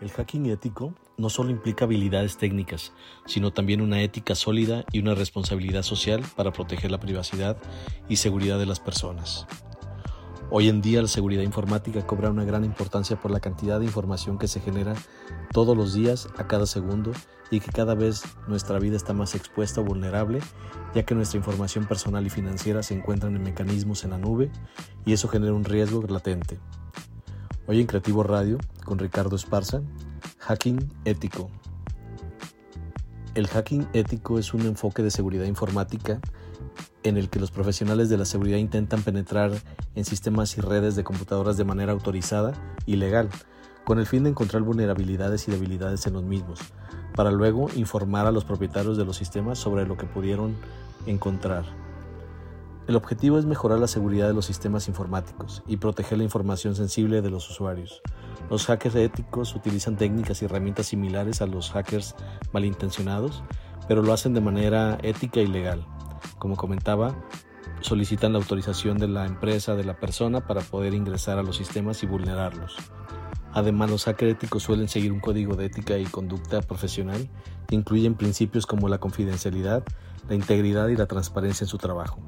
El hacking ético no solo implica habilidades técnicas, sino también una ética sólida y una responsabilidad social para proteger la privacidad y seguridad de las personas. Hoy en día la seguridad informática cobra una gran importancia por la cantidad de información que se genera todos los días, a cada segundo, y que cada vez nuestra vida está más expuesta o vulnerable, ya que nuestra información personal y financiera se encuentran en mecanismos en la nube y eso genera un riesgo latente. Hoy en Creativo Radio, con Ricardo Esparza, Hacking Ético. El hacking ético es un enfoque de seguridad informática en el que los profesionales de la seguridad intentan penetrar en sistemas y redes de computadoras de manera autorizada y legal, con el fin de encontrar vulnerabilidades y debilidades en los mismos, para luego informar a los propietarios de los sistemas sobre lo que pudieron encontrar. El objetivo es mejorar la seguridad de los sistemas informáticos y proteger la información sensible de los usuarios. Los hackers éticos utilizan técnicas y herramientas similares a los hackers malintencionados, pero lo hacen de manera ética y legal. Como comentaba, solicitan la autorización de la empresa, de la persona, para poder ingresar a los sistemas y vulnerarlos. Además, los hackers éticos suelen seguir un código de ética y conducta profesional que incluyen principios como la confidencialidad, la integridad y la transparencia en su trabajo.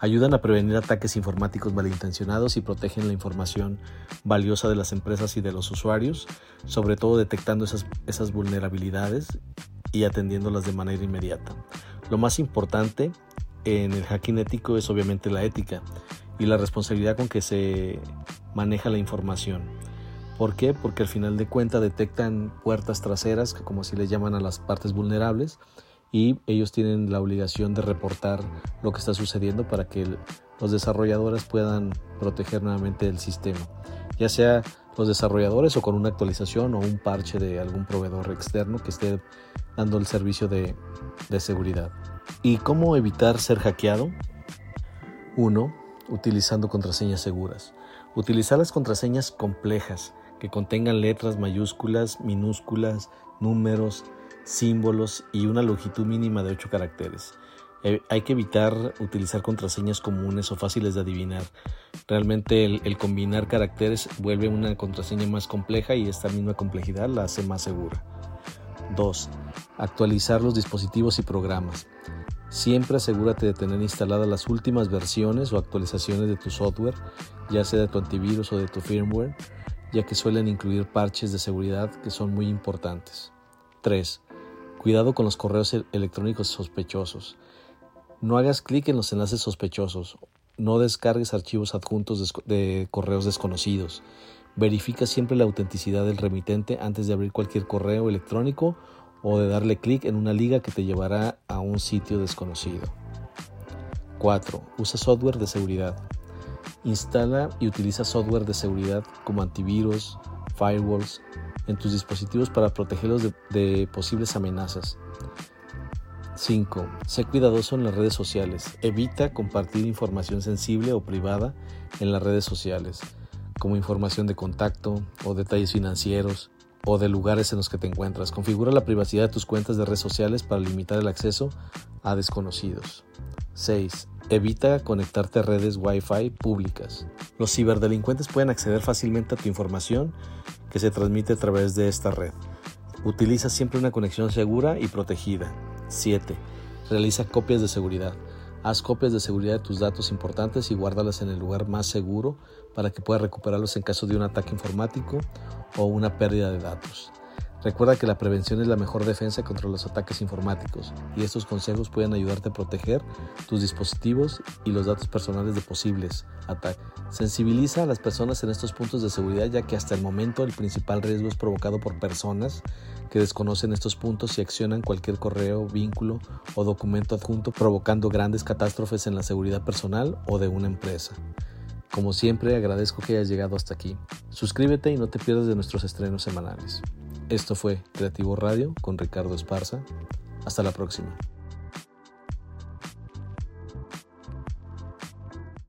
Ayudan a prevenir ataques informáticos malintencionados y protegen la información valiosa de las empresas y de los usuarios, sobre todo detectando esas, esas vulnerabilidades y atendiéndolas de manera inmediata. Lo más importante en el hacking ético es obviamente la ética y la responsabilidad con que se maneja la información. ¿Por qué? Porque al final de cuentas detectan puertas traseras, como así les llaman a las partes vulnerables, y ellos tienen la obligación de reportar lo que está sucediendo para que los desarrolladores puedan proteger nuevamente el sistema, ya sea los desarrolladores o con una actualización o un parche de algún proveedor externo que esté dando el servicio de, de seguridad. ¿Y cómo evitar ser hackeado? 1. Utilizando contraseñas seguras. Utilizar las contraseñas complejas que contengan letras mayúsculas, minúsculas, números, símbolos y una longitud mínima de 8 caracteres. Eh, hay que evitar utilizar contraseñas comunes o fáciles de adivinar. Realmente el, combinar caracteres vuelve una contraseña más compleja y esta misma complejidad la hace más segura. 2. Actualizar los dispositivos y programas. Siempre asegúrate de tener instaladas las últimas versiones o actualizaciones de tu software, ya sea de tu antivirus o de tu firmware, ya que suelen incluir parches de seguridad que son muy importantes. 3. Cuidado con los correos e-, electrónicos sospechosos. No hagas clic en los enlaces sospechosos. No descargues archivos adjuntos de correos desconocidos. Verifica siempre la autenticidad del remitente antes de abrir cualquier correo electrónico o de darle clic en una liga que te llevará a un sitio desconocido. 4. Usa software de seguridad. Instala y utiliza software de seguridad como antivirus, firewalls, en tus dispositivos para protegerlos de, posibles amenazas. 5. Sé cuidadoso en las redes sociales. Evita compartir información sensible o privada en las redes sociales, como información de contacto o detalles financieros o de lugares en los que te encuentras. Configura la privacidad de tus cuentas de redes sociales para limitar el acceso a desconocidos. 6. Evita conectarte a redes Wi-Fi públicas. Los ciberdelincuentes pueden acceder fácilmente a tu información que se transmite a través de esta red. Utiliza siempre una conexión segura y protegida. 7. Realiza copias de seguridad. Haz copias de seguridad de tus datos importantes y guárdalas en el lugar más seguro para que puedas recuperarlos en caso de un ataque informático o una pérdida de datos. Recuerda que la prevención es la mejor defensa contra los ataques informáticos y estos consejos pueden ayudarte a proteger tus dispositivos y los datos personales de posibles ataques. Sensibiliza a las personas en estos puntos de seguridad ya que hasta el momento el principal riesgo es provocado por personas que desconocen estos puntos y accionan cualquier correo, vínculo o documento adjunto provocando grandes catástrofes en la seguridad personal o de una empresa. Como siempre agradezco que hayas llegado hasta aquí. Suscríbete y no te pierdas de nuestros estrenos semanales. Esto fue Creativo Radio con Ricardo Esparza. Hasta la próxima.